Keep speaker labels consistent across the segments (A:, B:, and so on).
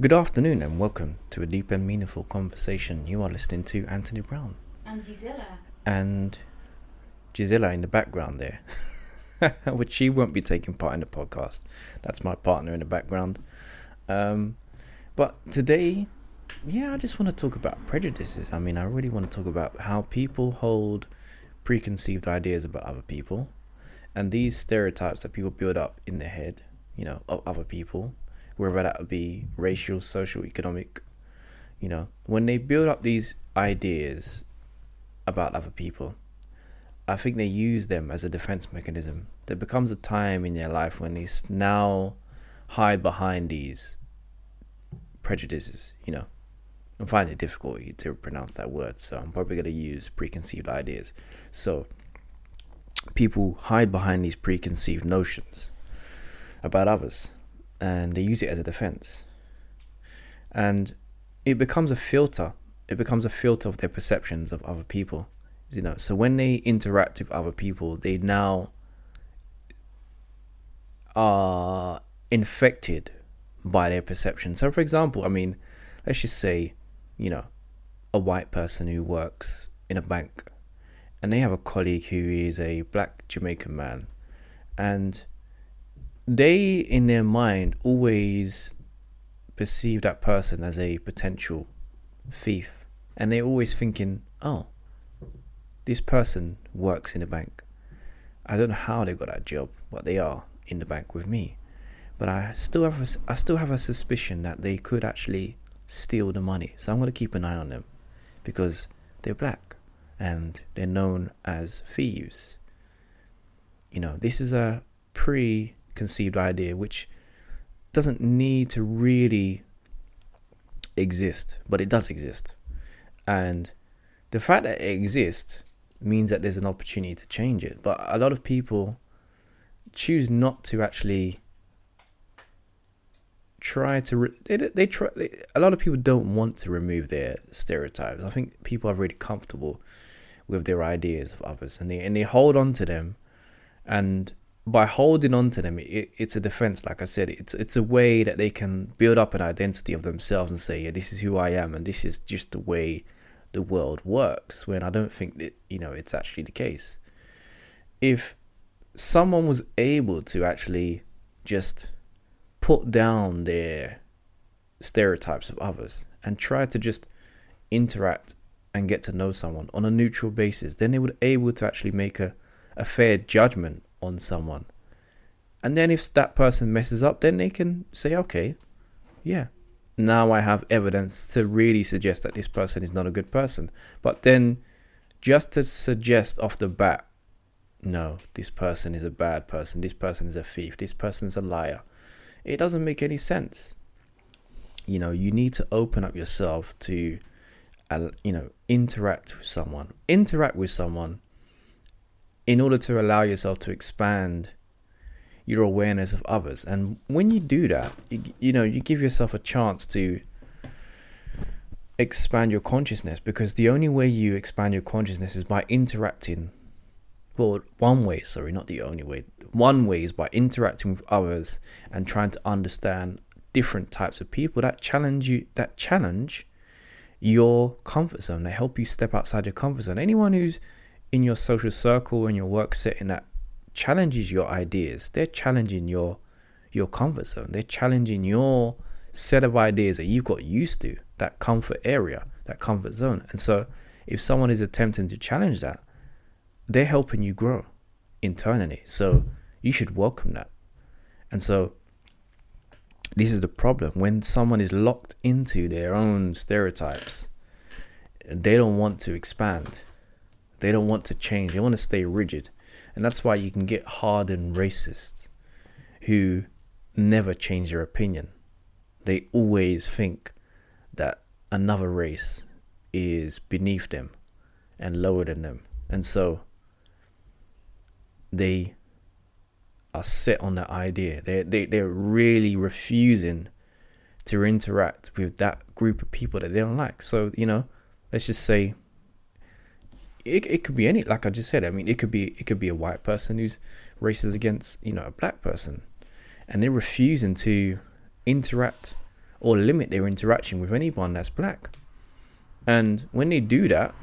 A: Good afternoon and welcome to a deep and meaningful conversation. You are listening to Anthony Brown
B: And Gisela.
A: and Gisela in the background there, which she won't be taking part in the podcast. That's my partner in the background. Um, but today, yeah, I just want to talk about prejudices. I mean, I really want to talk about how people hold preconceived ideas about other people and these stereotypes that people build up in their head, you know, of other people, whether that be racial, social, economic, you know, when they build up these ideas about other people, I think they use them as a defense mechanism. There becomes a time in their life when they now hide behind these prejudices, you know. I'm finding it difficult to pronounce that word, so I'm probably going to use preconceived ideas. So, people hide behind these preconceived notions about others and they use it as a defense. And it becomes a filter. It becomes a filter of their perceptions of other people. You know, so when they interact with other people, they now are infected by their perception. So, for example, I mean, let's just say, you know, a white person who works in a bank and they have a colleague who is a black Jamaican man, and they, in their mind, always perceive that person as a potential thief, and they're always thinking, oh, this person works in a bank. I don't know how they got that job, but they are in the bank with me. But I still have a, I still have a suspicion that they could actually steal the money. So I'm going to keep an eye on them because they're black and they're known as thieves. You know, this is a preconceived idea which doesn't need to really exist, but it does exist. And the fact that it exists means that there's an opportunity to change it. But a lot of people choose not to actually try to re- they, they try they, a lot of people don't want to remove their stereotypes i think people are really comfortable with their ideas of others and they and they hold on to them and by holding on to them it, it's a defense like i said it's it's a way that they can build up an identity of themselves and say yeah this is who i am and this is just the way the world works when i don't think that you know it's actually the case. If someone was able to actually just put down their stereotypes of others and try to just interact and get to know someone on a neutral basis, then they would able to actually make a, a fair judgment on someone. And then if that person messes up, then they can say, okay, yeah, now I have evidence to really suggest that this person is not a good person. But then just to suggest off the bat, no, this person is a bad person, this person is a thief, this person is a liar it doesn't make any sense. You know, you need to open up yourself to, you know, interact with someone, interact with someone in order to allow yourself to expand your awareness of others. And when you do that, you, you know, you give yourself a chance to expand your consciousness because the only way you expand your consciousness is by interacting well, one way, sorry, not the only way. One way is by interacting with others and trying to understand different types of people that challenge you, that challenge your comfort zone, they help you step outside your comfort zone. Anyone who's in your social circle and your work setting that challenges your ideas, they're challenging your your comfort zone. They're challenging your set of ideas that you've got used to, that comfort area, that comfort zone. And so if someone is attempting to challenge that, they're helping you grow internally. So you should welcome that. And so this is the problem when someone is locked into their own stereotypes, they don't want to expand. They don't want to change. They want to stay rigid. And that's why you can get hardened racists who never change their opinion. They always think that another race is beneath them and lower than them. And so they are set on that idea. They they they're really refusing to interact with that group of people that they don't like. So you know, let's just say it it could be any like I just said. I mean, it could be it could be a white person who's racist against you know a black person, and they're refusing to interact or limit their interaction with anyone that's black. And when they do that,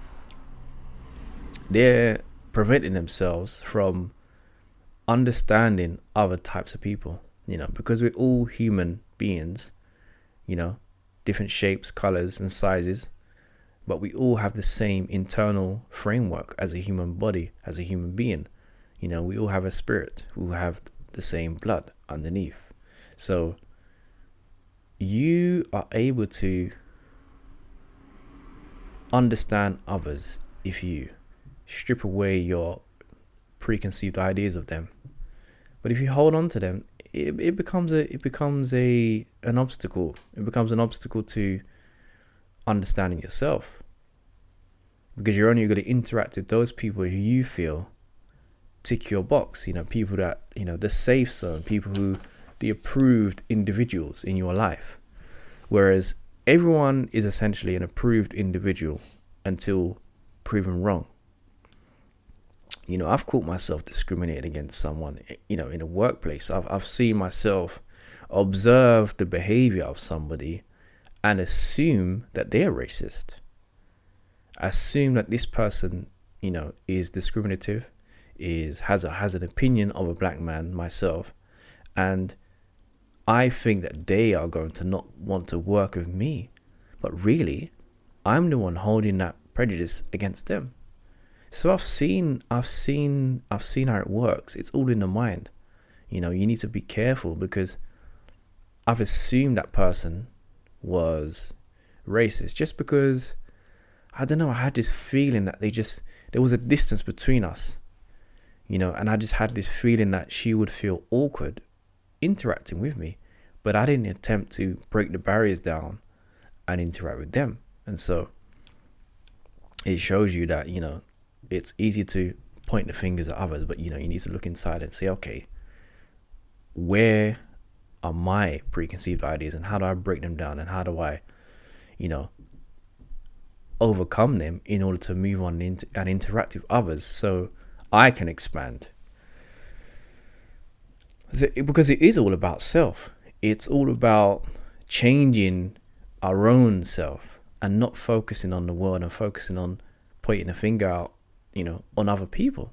A: they're preventing themselves from understanding other types of people, you know, because we're all human beings, you know, different shapes, colors, and sizes, but we all have the same internal framework as a human body, as a human being. You know, we all have a spirit, we have the same blood underneath. So you are able to understand others if you strip away your preconceived ideas of them. But if you hold on to them, it, it becomes a it becomes a an obstacle. It becomes an obstacle to understanding yourself. Because you're only going to interact with those people who you feel tick your box. You know, people that, you know, the safe zone, people who, the approved individuals in your life. Whereas everyone is essentially an approved individual until proven wrong. You know, I've caught myself discriminating against someone, you know, in a workplace. I've, I've seen myself observe the behavior of somebody and assume that they're racist. Assume that this person, you know, is discriminative is has a has an opinion of a black man myself, and I think that they are going to not want to work with me, but really, I'm the one holding that prejudice against them. So I've seen I've seen I've seen how it works. It's all in the mind. You know, you need to be careful because I've assumed that person was racist just because I don't know, I had this feeling that they just there was a distance between us you know, and I just had this feeling that she would feel awkward interacting with me, but I didn't attempt to break the barriers down and interact with them. And so it shows you that, you know, it's easy to point the fingers at others, but you know, you need to look inside and say, okay, where are my preconceived ideas and how do I break them down and how do I, you know, overcome them in order to move on and interact with others. So I can expand. Because it is all about self. It's all about changing our own self and not focusing on the world and focusing on pointing a finger out, you know, on other people.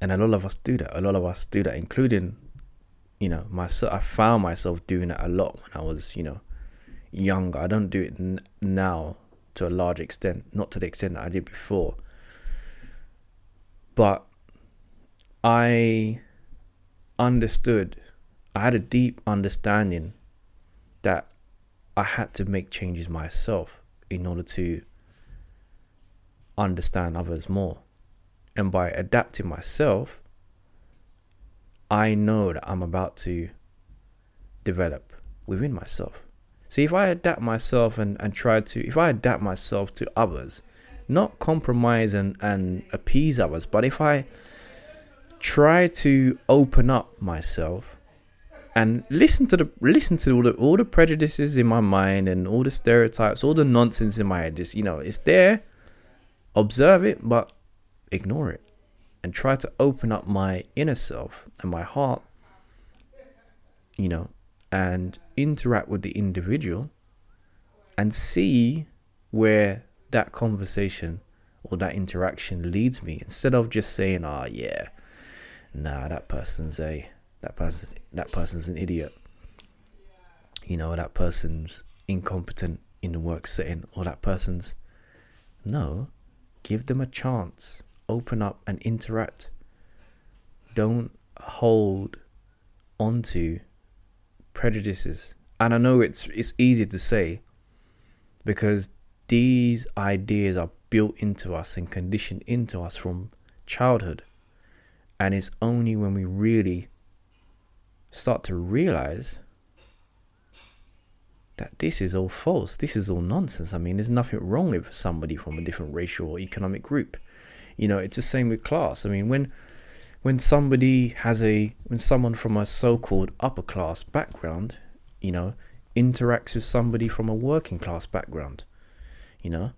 A: And a lot of us do that. A lot of us do that, including, you know, myself. I found myself doing it a lot when I was, you know, younger. I don't do it n- now to a large extent, not to the extent that I did before. But I understood, I had a deep understanding that I had to make changes myself in order to understand others more. And by adapting myself, I know that I'm about to develop within myself. See, if I adapt myself and, and try to, if I adapt myself to others, not compromise and, and appease others, but if I try to open up myself and listen to the listen to all the all the prejudices in my mind and all the stereotypes, all the nonsense in my head, just you know, it's there. Observe it, but ignore it. And try to open up my inner self and my heart, you know, and interact with the individual and see where that conversation or that interaction leads me instead of just saying, "Ah, oh, yeah, nah, that person's a that person's that person's an idiot." You know, that person's incompetent in the work setting, or that person's no. Give them a chance. Open up and interact. Don't hold onto prejudices. And I know it's it's easy to say because these ideas are built into us and conditioned into us from childhood. And it's only when we really start to realize that this is all false, this is all nonsense. I mean, there's nothing wrong with somebody from a different racial or economic group. You know, it's the same with class. I mean, when when somebody has a when someone from a so-called upper class background, you know, interacts with somebody from a working class background, you know,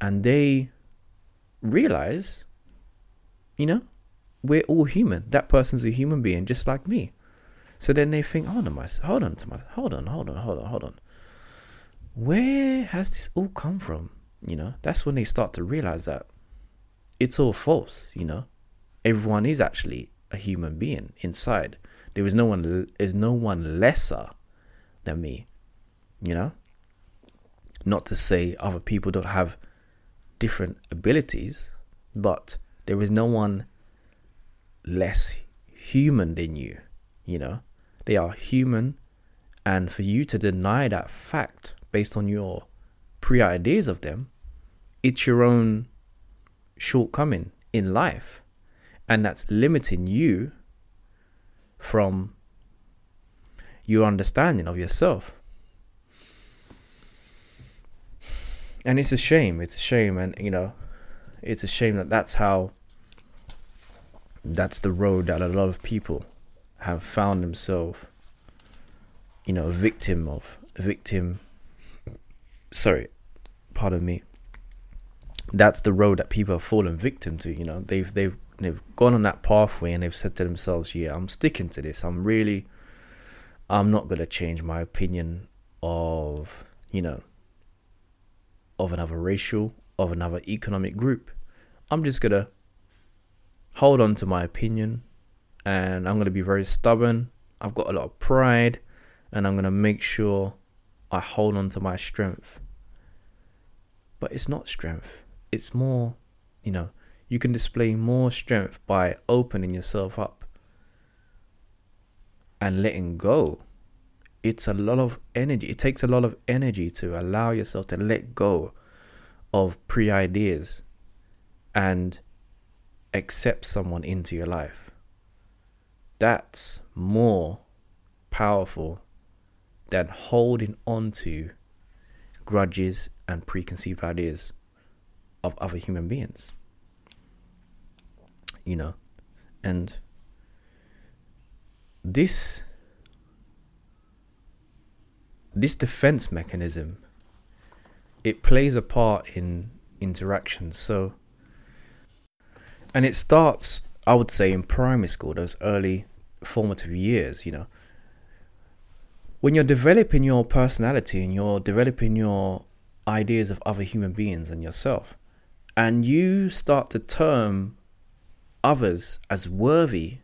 A: and they realize, you know, we're all human. That person's a human being just like me. So then they think, hold on, my, hold on my, hold on, hold on, hold on, hold on. Where has this all come from? You know, that's when they start to realize that it's all false. You know, everyone is actually a human being inside. There is no one, is no one lesser than me. You know, not to say other people don't have different abilities, but there is no one less human than you. You know, they are human, and for you to deny that fact based on your pre ideas of them, it's your own shortcoming in life. And that's limiting you from your understanding of yourself. And it's a shame. It's a shame. And, you know, it's a shame that that's how, that's the road that a lot of people have found themselves, you know, a victim of, a victim sorry, pardon me. That's the road that people have fallen victim to. You know, they've they've they've gone on that pathway and they've said to themselves, "Yeah, I'm sticking to this. I'm really, I'm not gonna change my opinion of you know, of another racial, of another economic group. I'm just gonna hold on to my opinion, and I'm gonna be very stubborn. I've got a lot of pride, and I'm gonna make sure I hold on to my strength but it's not strength. It's more, you know, you can display more strength by opening yourself up and letting go. It's a lot of energy. It takes a lot of energy to allow yourself to let go of pre ideas and accept someone into your life. That's more powerful than holding on to grudges and preconceived ideas of other human beings. You know, and this this defense mechanism it plays a part in interactions. So and it starts i would say in primary school those early formative years you know? When you're developing your personality and you're developing your ideas of other human beings and yourself, and you start to term others as worthy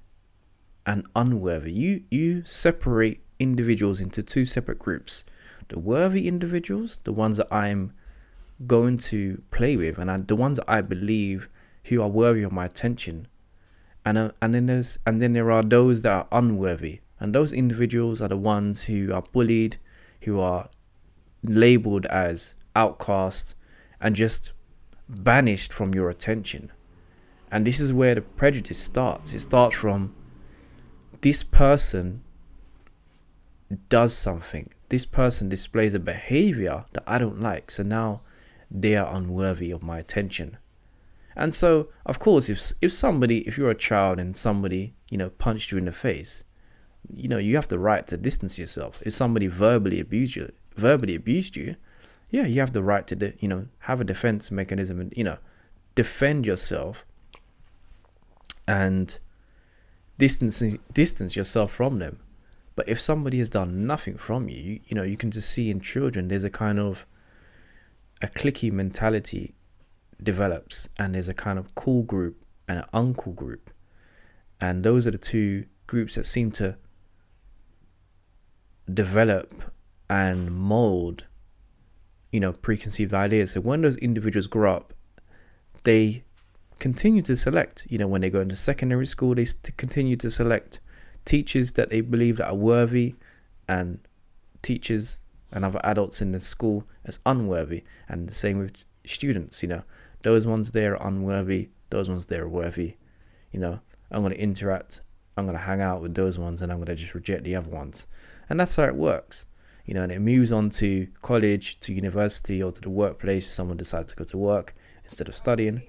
A: and unworthy, you you separate individuals into two separate groups. The worthy individuals, the ones that I'm going to play with, and I, the ones that I believe who are worthy of my attention, and uh, and then there's and then there are those that are unworthy, and those individuals are the ones who are bullied, who are labeled as outcast and just banished from your attention. And this is where the prejudice starts. It starts from this person does something. This person displays a behavior that I don't like. So now they are unworthy of my attention. And so, of course, if if somebody, if you're a child and somebody, you know, punched you in the face, you know, you have the right to distance yourself. If somebody verbally abused you, verbally abused you, yeah, you have the right to, de- you know, have a defense mechanism and, you know, defend yourself and distance distance yourself from them. But if somebody has done nothing from you, you, you know, you can just see in children there's a kind of a cliquey mentality develops and there's a kind of cool group and an uncle group. And those are the two groups that seem to develop and mold you know, preconceived ideas. So when those individuals grow up, they continue to select, you know, when they go into secondary school, they continue to select teachers that they believe that are worthy and teachers and other adults in the school as unworthy. And the same with students, you know, those ones there are unworthy, those ones there are worthy. You know, I'm going to interact, I'm going to hang out with those ones, and I'm going to just reject the other ones. And that's how it works you know, and it moves on to college, to university, or to the workplace if someone decides to go to work instead of studying.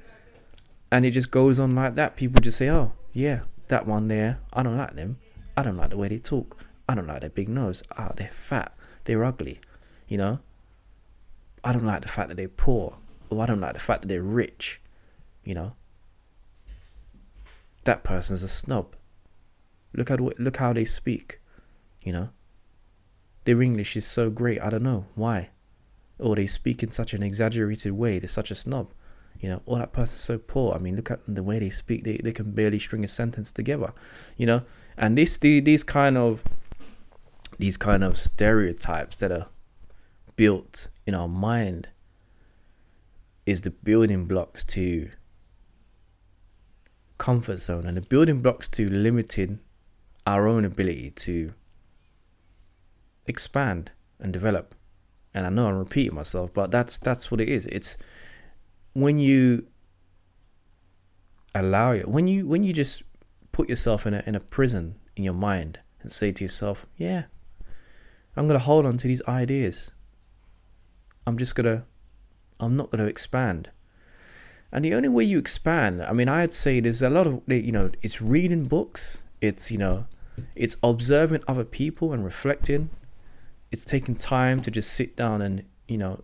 A: And it just goes on like that. People just say, oh, yeah, that one there, I don't like them. I don't like the way they talk. I don't like their big nose. Ah, oh, they're fat. They're ugly. You know? I don't like the fact that they're poor. Or I don't like the fact that they're rich. You know? That person's a snob. Look at look how they speak. You know, their English is so great. I don't know why, or they speak in such an exaggerated way. They're such a snob. You know, oh, that person's so poor. I mean, look at the way they speak. They, they can barely string a sentence together. You know, and this the, these kind of these kind of stereotypes that are built in our mind is the building blocks to comfort zone and the building blocks to limiting our own ability to expand and develop. And I know I'm repeating myself, but that's that's what it is. It's when you allow it when you when you just put yourself in a in a prison in your mind and say to yourself, Yeah, I'm gonna hold on to these ideas. I'm just gonna I'm not gonna expand. And the only way you expand, I mean, I'd say there's a lot of, you know, it's reading books, it's, you know, it's observing other people and reflecting. It's taking time to just sit down and, you know,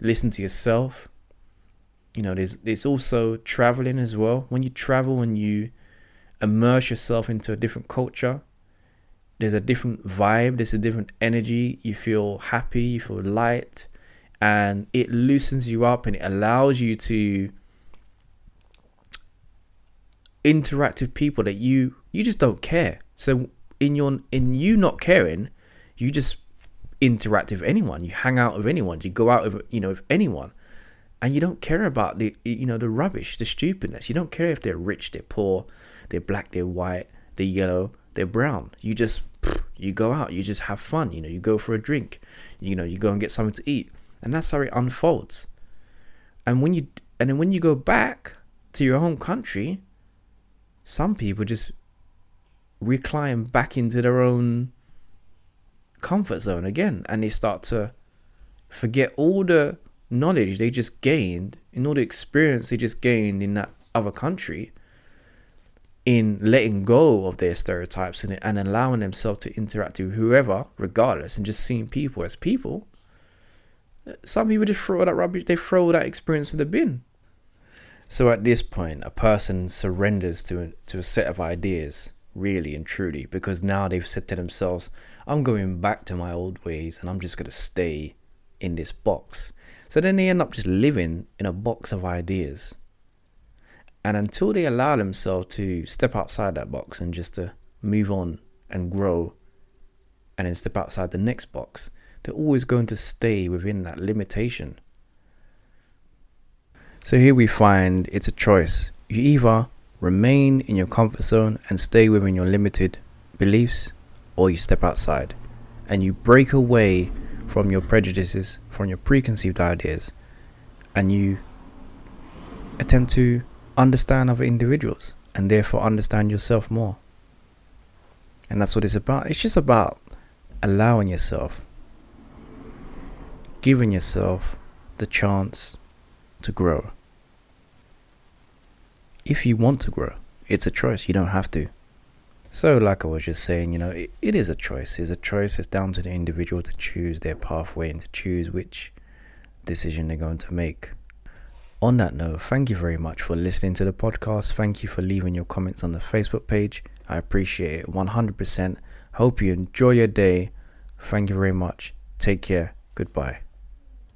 A: listen to yourself. You know, there's there's also traveling as well. When you travel and you immerse yourself into a different culture, there's a different vibe, there's a different energy. You feel happy, you feel light, and it loosens you up and it allows you to interact with people that you you just don't care. So in your in you not caring, you just interact with anyone. You hang out with anyone. You go out with you know with anyone, and you don't care about the you know the rubbish, the stupidness. You don't care if they're rich, they're poor, they're black, they're white, they're yellow, they're brown. You just you go out. You just have fun. You know, you go for a drink. You know, you go and get something to eat, and that's how it unfolds. And when you and then when you go back to your home country, some people just recline back into their own comfort zone again and they start to forget all the knowledge they just gained in all the experience they just gained in that other country in letting go of their stereotypes and, and allowing themselves to interact with whoever regardless and just seeing people as people. Some people just throw that rubbish they throw that experience in the bin. So at this point, a person surrenders to to a set of ideas, really and truly, because now they've said to themselves, I'm going back to my old ways and I'm just going to stay in this box. So then they end up just living in a box of ideas. And until they allow themselves to step outside that box and just to move on and grow and then step outside the next box, they're always going to stay within that limitation. So here we find it's a choice. You either remain in your comfort zone and stay within your limited beliefs, or you step outside and you break away from your prejudices, from your preconceived ideas, and you attempt to understand other individuals and therefore understand yourself more. And that's what it's about. It's just about allowing yourself, giving yourself the chance to grow. If you want to grow, it's a choice. You don't have to. So, like I was just saying, you know, it, it is a choice. It's a choice. It's down to the individual to choose their pathway and to choose which decision they're going to make. On that note, thank you very much for listening to the podcast. Thank you for leaving your comments on the Facebook page. I appreciate it 100%. Hope you enjoy your day. Thank you very much. Take care. Goodbye.